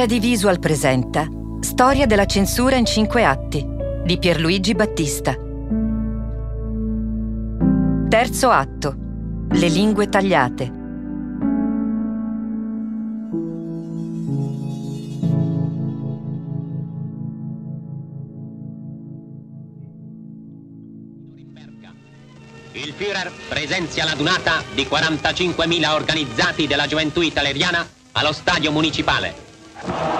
Jedi Visual presenta Storia della censura in cinque atti di Pierluigi Battista. Terzo atto. Le lingue tagliate. Il Führer presenzia la dunata di 45.000 organizzati della gioventù italiana allo stadio municipale. Thank.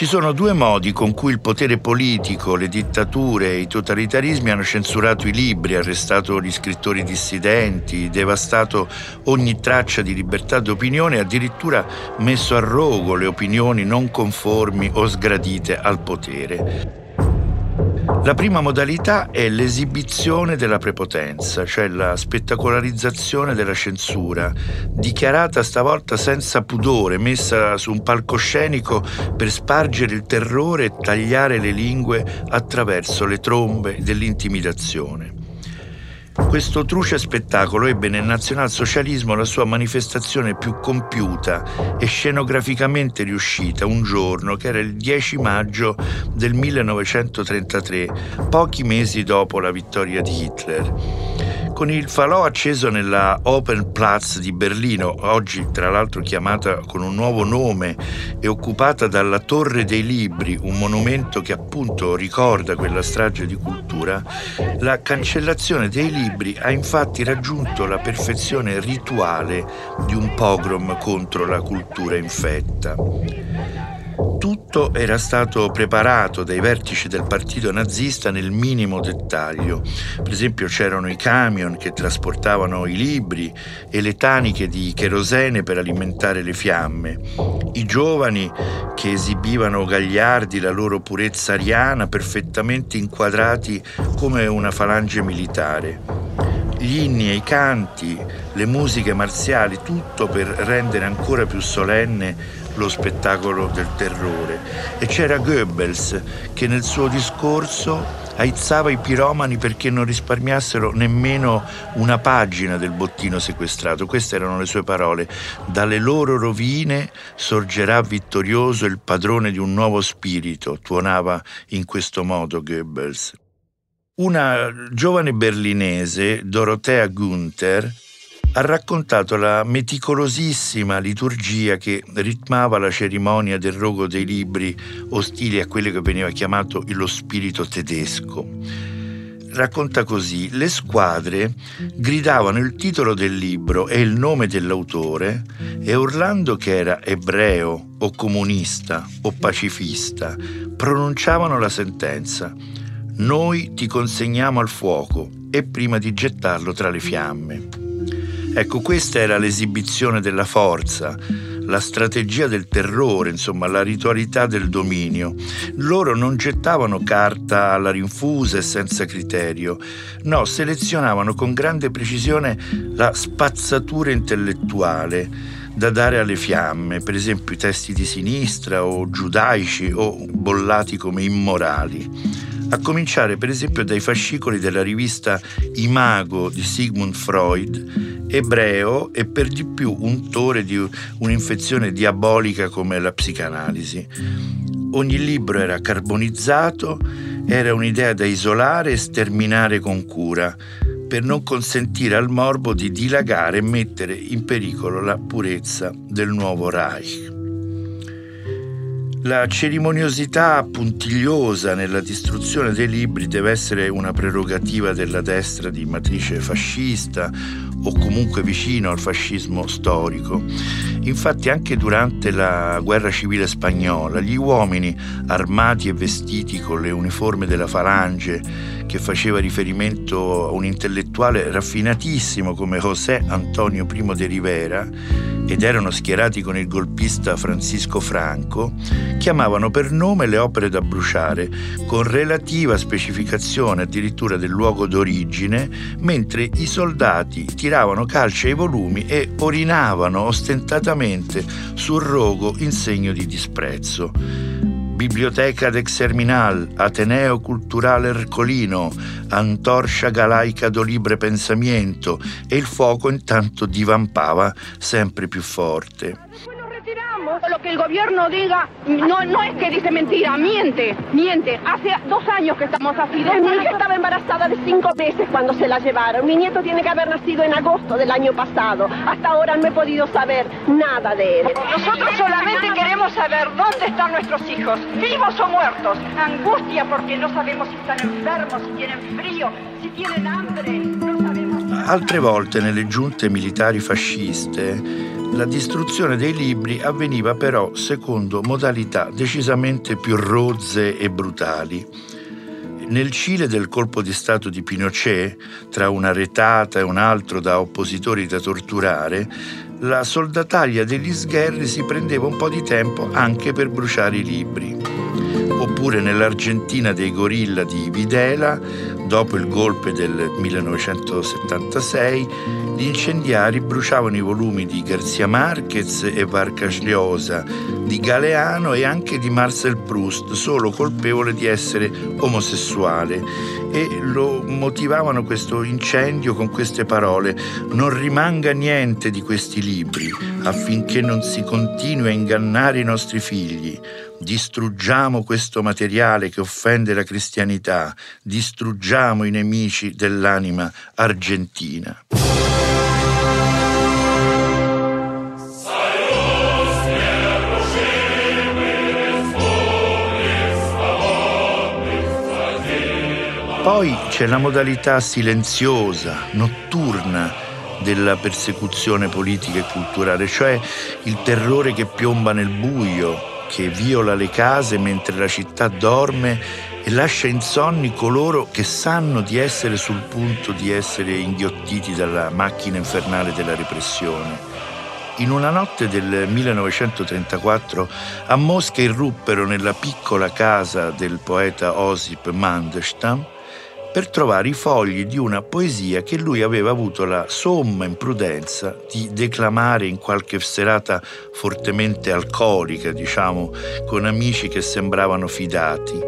Ci sono due modi con cui il potere politico, le dittature e i totalitarismi hanno censurato i libri, arrestato gli scrittori dissidenti, devastato ogni traccia di libertà d'opinione e addirittura messo a rogo le opinioni non conformi o sgradite al potere. La prima modalità è l'esibizione della prepotenza, cioè la spettacolarizzazione della censura, dichiarata stavolta senza pudore, messa su un palcoscenico per spargere il terrore e tagliare le lingue attraverso le trombe dell'intimidazione. Questo truce spettacolo ebbe nel nazionalsocialismo la sua manifestazione più compiuta e scenograficamente riuscita un giorno che era il 10 maggio del 1933, pochi mesi dopo la vittoria di Hitler. Con il falò acceso nella Open Platz di Berlino, oggi tra l'altro chiamata con un nuovo nome e occupata dalla Torre dei Libri, un monumento che appunto ricorda quella strage di cultura, la cancellazione dei libri ha infatti raggiunto la perfezione rituale di un pogrom contro la cultura infetta. Tutto era stato preparato dai vertici del partito nazista nel minimo dettaglio. Per esempio c'erano i camion che trasportavano i libri e le taniche di cherosene per alimentare le fiamme. I giovani che esibivano gagliardi la loro purezza ariana perfettamente inquadrati come una falange militare gli inni e i canti, le musiche marziali, tutto per rendere ancora più solenne lo spettacolo del terrore. E c'era Goebbels che nel suo discorso aizzava i piromani perché non risparmiassero nemmeno una pagina del bottino sequestrato. Queste erano le sue parole. Dalle loro rovine sorgerà vittorioso il padrone di un nuovo spirito, tuonava in questo modo Goebbels. Una giovane berlinese, Dorothea Gunther, ha raccontato la meticolosissima liturgia che ritmava la cerimonia del rogo dei libri ostili a quello che veniva chiamato lo spirito tedesco. Racconta così, le squadre gridavano il titolo del libro e il nome dell'autore e urlando che era ebreo o comunista o pacifista, pronunciavano la sentenza. Noi ti consegniamo al fuoco e prima di gettarlo tra le fiamme. Ecco, questa era l'esibizione della forza, la strategia del terrore, insomma, la ritualità del dominio. Loro non gettavano carta alla rinfusa e senza criterio, no, selezionavano con grande precisione la spazzatura intellettuale da dare alle fiamme, per esempio i testi di sinistra o giudaici o bollati come immorali a cominciare per esempio dai fascicoli della rivista Imago di Sigmund Freud, ebreo e per di più untore di un'infezione diabolica come la psicanalisi. Ogni libro era carbonizzato, era un'idea da isolare e sterminare con cura, per non consentire al morbo di dilagare e mettere in pericolo la purezza del nuovo Reich. La cerimoniosità puntigliosa nella distruzione dei libri deve essere una prerogativa della destra di matrice fascista o comunque vicino al fascismo storico. Infatti anche durante la guerra civile spagnola gli uomini armati e vestiti con le uniformi della falange che faceva riferimento a un intellettuale raffinatissimo come José Antonio I de Rivera ed erano schierati con il golpista Francisco Franco, chiamavano per nome le opere da bruciare, con relativa specificazione addirittura del luogo d'origine, mentre i soldati tiravano calci ai volumi e orinavano ostentatamente sul rogo in segno di disprezzo. Biblioteca d'Exerminal, Ateneo Culturale Ercolino, Antorcia Galaica do Libre Pensamiento e il fuoco intanto divampava sempre più forte. Lo que el gobierno diga no, no es que dice mentira, miente, miente. Hace dos años que estamos así. Mi hija estaba embarazada de cinco meses cuando se la llevaron. Mi nieto tiene que haber nacido en agosto del año pasado. Hasta ahora no he podido saber nada de él. Nosotros solamente queremos saber dónde están nuestros hijos, vivos o muertos. Angustia porque no sabemos si están enfermos, si tienen frío, si tienen hambre. No sabemos. Altre volte nelle giunte militari fasciste la distruzione dei libri avveniva però secondo modalità decisamente più rozze e brutali. Nel Cile del colpo di Stato di Pinochet, tra una retata e un altro da oppositori da torturare, la soldataglia degli sgherri si prendeva un po' di tempo anche per bruciare i libri. Oppure nell'Argentina dei gorilla di Videla, dopo il golpe del 1976, gli incendiari bruciavano i volumi di Garcia Marquez e Vargas Llosa, di Galeano e anche di Marcel Proust, solo colpevole di essere omosessuale. E lo motivavano questo incendio con queste parole: Non rimanga niente di questi libri affinché non si continui a ingannare i nostri figli. Distruggiamo questo materiale che offende la cristianità, distruggiamo i nemici dell'anima argentina. Poi c'è la modalità silenziosa, notturna della persecuzione politica e culturale, cioè il terrore che piomba nel buio, che viola le case mentre la città dorme e lascia insonni coloro che sanno di essere sul punto di essere inghiottiti dalla macchina infernale della repressione. In una notte del 1934 a Mosca irruppero nella piccola casa del poeta Osip Mandelstam per trovare i fogli di una poesia che lui aveva avuto la somma imprudenza di declamare in qualche serata fortemente alcolica, diciamo, con amici che sembravano fidati.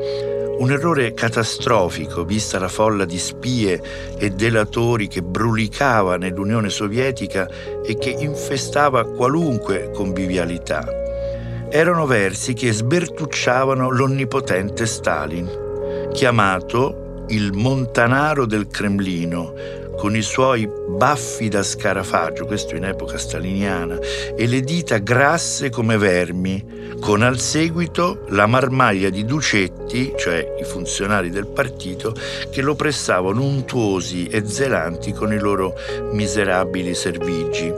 Un errore catastrofico, vista la folla di spie e delatori che brulicava nell'Unione Sovietica e che infestava qualunque convivialità. Erano versi che sbertucciavano l'onnipotente Stalin, chiamato il montanaro del Cremlino, con i suoi baffi da scarafaggio, questo in epoca staliniana, e le dita grasse come vermi, con al seguito la marmaglia di Ducetti, cioè i funzionari del partito, che lo pressavano untuosi e zelanti con i loro miserabili servigi.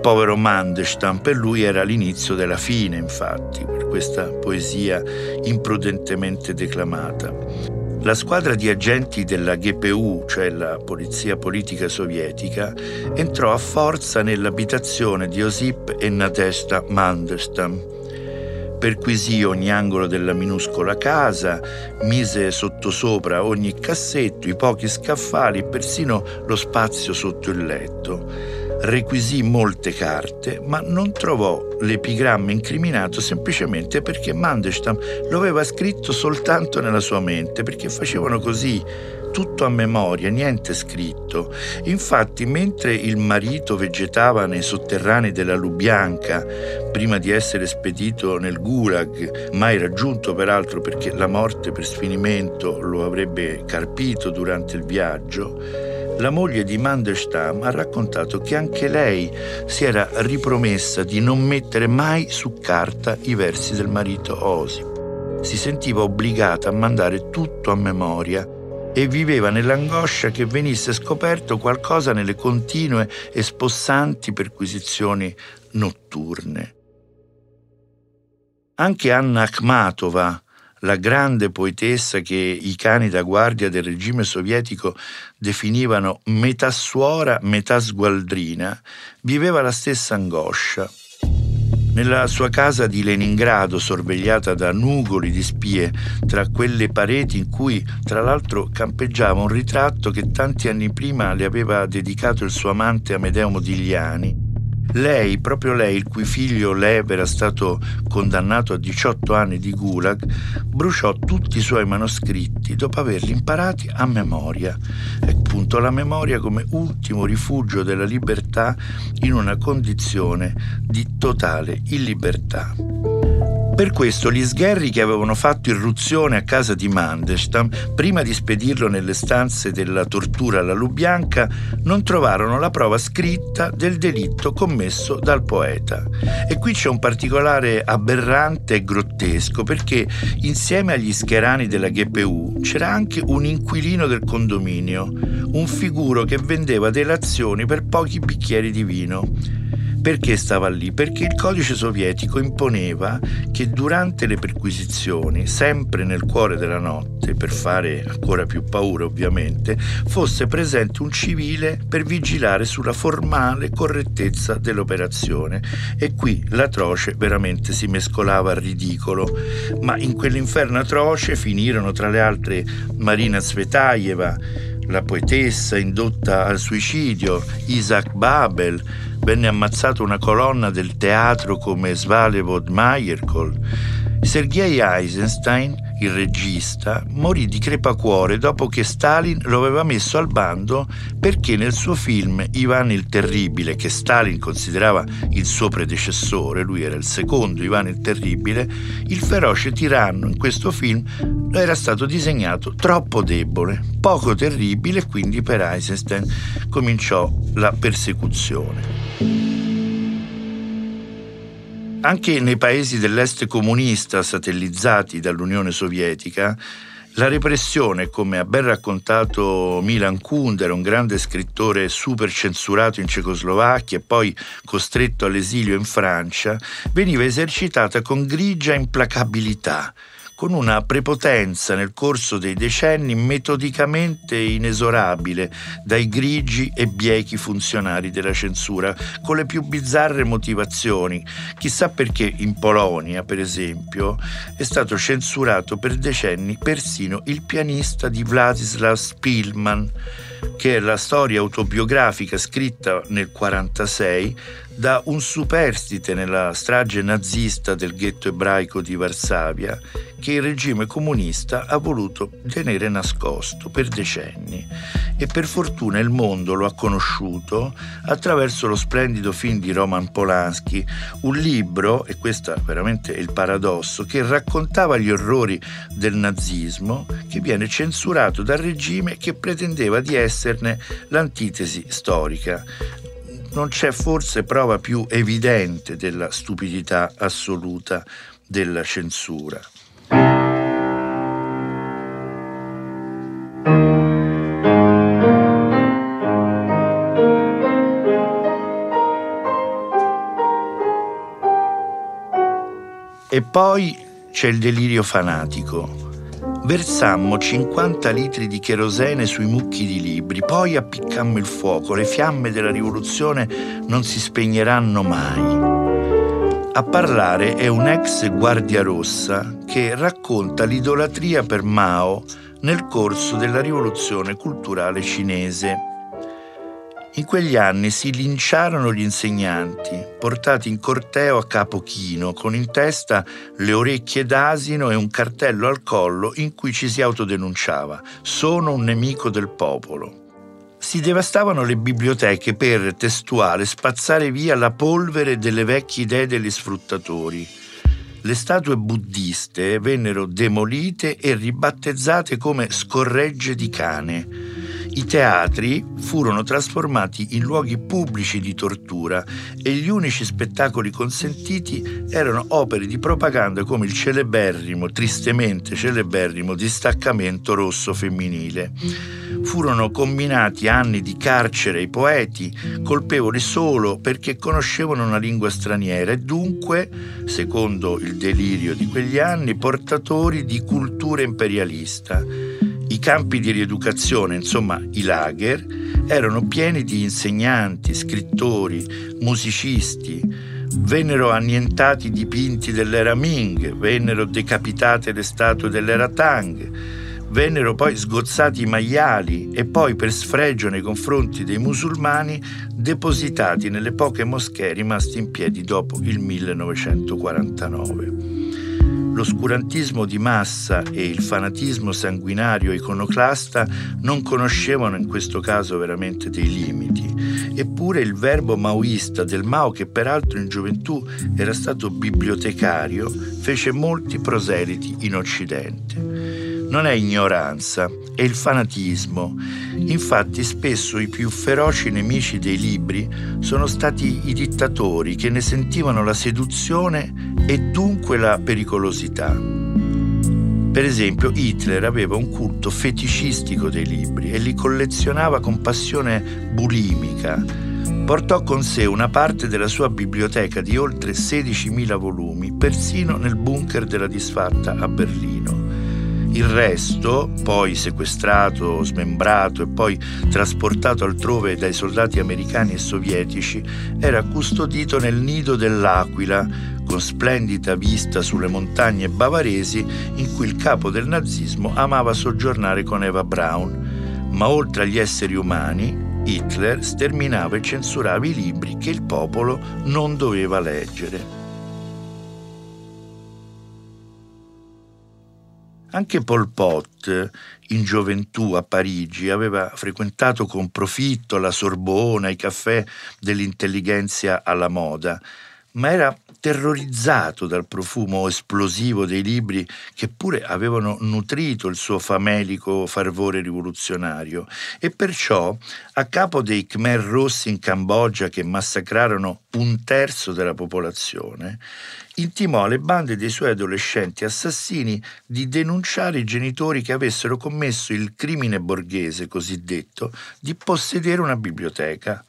Povero Mandelstam, per lui era l'inizio della fine, infatti, per questa poesia imprudentemente declamata. La squadra di agenti della GPU, cioè la Polizia Politica Sovietica, entrò a forza nell'abitazione di Osip e Nadezhda Mandelstam. Perquisì ogni angolo della minuscola casa, mise sottosopra ogni cassetto, i pochi scaffali e persino lo spazio sotto il letto requisì molte carte, ma non trovò l'epigramma incriminato semplicemente perché Mandelstam lo aveva scritto soltanto nella sua mente, perché facevano così, tutto a memoria, niente scritto. Infatti, mentre il marito vegetava nei sotterranei della Lubianca, prima di essere spedito nel Gulag, mai raggiunto peraltro perché la morte per sfinimento lo avrebbe carpito durante il viaggio, la moglie di Mandelstam ha raccontato che anche lei si era ripromessa di non mettere mai su carta i versi del marito Osip. Si sentiva obbligata a mandare tutto a memoria e viveva nell'angoscia che venisse scoperto qualcosa nelle continue e spossanti perquisizioni notturne. Anche Anna Akhmatova, la grande poetessa che i cani da guardia del regime sovietico definivano metà suora, metà sgualdrina, viveva la stessa angoscia. Nella sua casa di Leningrado, sorvegliata da nugoli di spie, tra quelle pareti in cui tra l'altro campeggiava un ritratto che tanti anni prima le aveva dedicato il suo amante Amedeo Modigliani, lei, proprio lei, il cui figlio Lev era stato condannato a 18 anni di gulag, bruciò tutti i suoi manoscritti dopo averli imparati a memoria. E appunto la memoria come ultimo rifugio della libertà in una condizione di totale illibertà. Per questo gli sgherri che avevano fatto irruzione a casa di Mandelstam, prima di spedirlo nelle stanze della tortura alla Lubianca, non trovarono la prova scritta del delitto commesso dal poeta. E qui c'è un particolare aberrante e grottesco, perché insieme agli scherani della GPU c'era anche un inquilino del condominio, un figuro che vendeva delazioni per pochi bicchieri di vino. Perché stava lì? Perché il codice sovietico imponeva che durante le perquisizioni, sempre nel cuore della notte, per fare ancora più paura ovviamente, fosse presente un civile per vigilare sulla formale correttezza dell'operazione. E qui l'atroce veramente si mescolava al ridicolo. Ma in quell'inferno atroce finirono tra le altre Marina Svetaeva, la poetessa indotta al suicidio, Isaac Babel, venne ammazzato una colonna del teatro come Svalevod Meyerkol. Sergei Eisenstein, il regista, morì di crepacuore dopo che Stalin lo aveva messo al bando perché nel suo film Ivan il Terribile, che Stalin considerava il suo predecessore, lui era il secondo Ivan il Terribile, il feroce tiranno in questo film era stato disegnato troppo debole, poco terribile e quindi per Eisenstein cominciò la persecuzione. Anche nei paesi dell'est comunista satellizzati dall'Unione Sovietica, la repressione, come ha ben raccontato Milan Kundera, un grande scrittore super censurato in Cecoslovacchia e poi costretto all'esilio in Francia, veniva esercitata con grigia implacabilità, con una prepotenza nel corso dei decenni metodicamente inesorabile dai grigi e biechi funzionari della censura, con le più bizzarre motivazioni. Chissà perché in Polonia, per esempio, è stato censurato per decenni persino il pianista di Władysław Spilman, che è la storia autobiografica scritta nel 1946 da un superstite nella strage nazista del ghetto ebraico di Varsavia che il regime comunista ha voluto tenere nascosto per decenni. E per fortuna il mondo lo ha conosciuto attraverso lo splendido film di Roman Polanski, un libro, e questo veramente è il paradosso, che raccontava gli orrori del nazismo che viene censurato dal regime che pretendeva di esserne l'antitesi storica non c'è forse prova più evidente della stupidità assoluta della censura. E poi c'è il delirio fanatico, Versammo 50 litri di cherosene sui mucchi di libri, poi appiccammo il fuoco, le fiamme della rivoluzione non si spegneranno mai. A parlare è un ex guardia rossa che racconta l'idolatria per Mao nel corso della rivoluzione culturale cinese. In quegli anni si linciarono gli insegnanti, portati in corteo a capo chino, con in testa le orecchie d'asino e un cartello al collo in cui ci si autodenunciava: Sono un nemico del popolo. Si devastavano le biblioteche per, testuale, spazzare via la polvere delle vecchie idee degli sfruttatori. Le statue buddiste vennero demolite e ribattezzate come scorregge di cane I teatri furono trasformati in luoghi pubblici di tortura e gli unici spettacoli consentiti erano opere di propaganda come il celeberrimo, tristemente celeberrimo, distaccamento rosso femminile. Furono combinati anni di carcere ai poeti, colpevoli solo perché conoscevano una lingua straniera e dunque, secondo il delirio di quegli anni, portatori di cultura imperialista. Campi di rieducazione, insomma i lager, erano pieni di insegnanti, scrittori, musicisti. Vennero annientati i dipinti dell'era Ming, vennero decapitate le statue dell'era Tang, vennero poi sgozzati i maiali e poi per sfregio nei confronti dei musulmani depositati nelle poche moschee rimaste in piedi dopo il 1949 l'oscurantismo di massa e il fanatismo sanguinario iconoclasta non conoscevano in questo caso veramente dei limiti. Eppure il verbo maoista del Mao, che peraltro in gioventù era stato bibliotecario, fece molti proseliti in Occidente non è ignoranza, è il fanatismo. Infatti spesso i più feroci nemici dei libri sono stati i dittatori che ne sentivano la seduzione e dunque la pericolosità. Per esempio Hitler aveva un culto feticistico dei libri e li collezionava con passione bulimica. Portò con sé una parte della sua biblioteca di oltre 16.000 volumi, persino nel bunker della disfatta a Berlino. Il resto, poi sequestrato, smembrato e poi trasportato altrove dai soldati americani e sovietici, era custodito nel nido dell'Aquila, con splendida vista sulle montagne bavaresi in cui il capo del nazismo amava soggiornare con Eva Braun. Ma oltre agli esseri umani, Hitler sterminava e censurava i libri che il popolo non doveva leggere. Anche Pol Pot, in gioventù a Parigi, aveva frequentato con profitto la Sorbona, i caffè dell'intelligenza alla moda, ma era terrorizzato dal profumo esplosivo dei libri che pure avevano nutrito il suo famelico fervore rivoluzionario e perciò a capo dei Khmer Rossi in Cambogia che massacrarono un terzo della popolazione, intimò alle bande dei suoi adolescenti assassini di denunciare i genitori che avessero commesso il crimine borghese cosiddetto di possedere una biblioteca.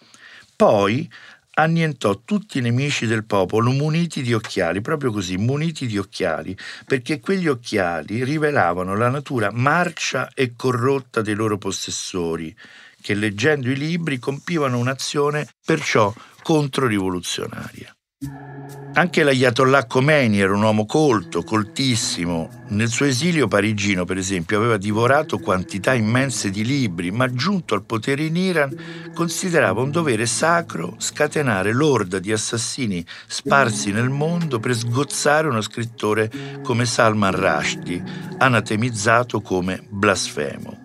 Poi annientò tutti i nemici del popolo muniti di occhiali, proprio così, muniti di occhiali, perché quegli occhiali rivelavano la natura marcia e corrotta dei loro possessori, che leggendo i libri compivano un'azione perciò controrivoluzionaria. Anche l'Ayatollah Khomeini era un uomo colto, coltissimo. Nel suo esilio parigino, per esempio, aveva divorato quantità immense di libri, ma giunto al potere in Iran considerava un dovere sacro scatenare l'orda di assassini sparsi nel mondo per sgozzare uno scrittore come Salman Rushdie, anatemizzato come blasfemo.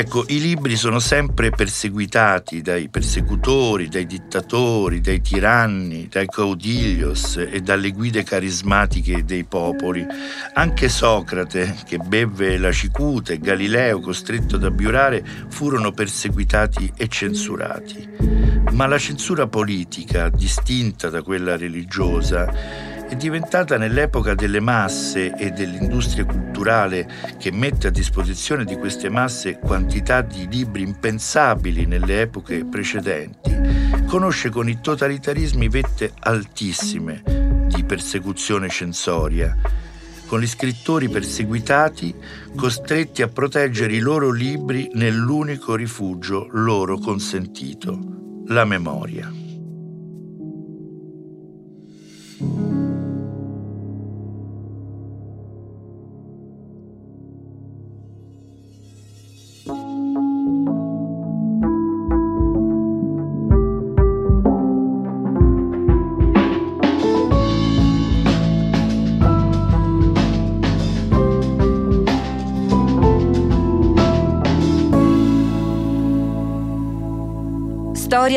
Ecco, i libri sono sempre perseguitati dai persecutori, dai dittatori, dai tiranni, dai caudiglios e dalle guide carismatiche dei popoli. Anche Socrate, che bevve la cicuta, e Galileo, costretto ad abbiurare, furono perseguitati e censurati. Ma la censura politica, distinta da quella religiosa, è diventata nell'epoca delle masse e dell'industria culturale che mette a disposizione di queste masse quantità di libri impensabili nelle epoche precedenti, conosce con i totalitarismi vette altissime di persecuzione censoria, con gli scrittori perseguitati costretti a proteggere i loro libri nell'unico rifugio loro consentito, la memoria.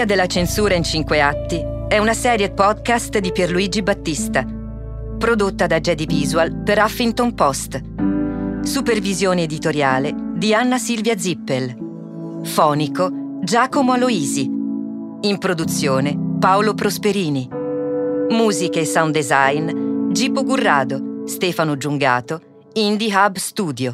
Storia della censura in cinque atti è una serie podcast di Pierluigi Battista, prodotta da Jedi Visual per Huffington Post. Supervisione editoriale di Anna Silvia Zippel. Fonico Giacomo Aloisi. In produzione Paolo Prosperini. Musiche e sound design Gipo Gurrado, Stefano Giungato, Indie Hub Studio.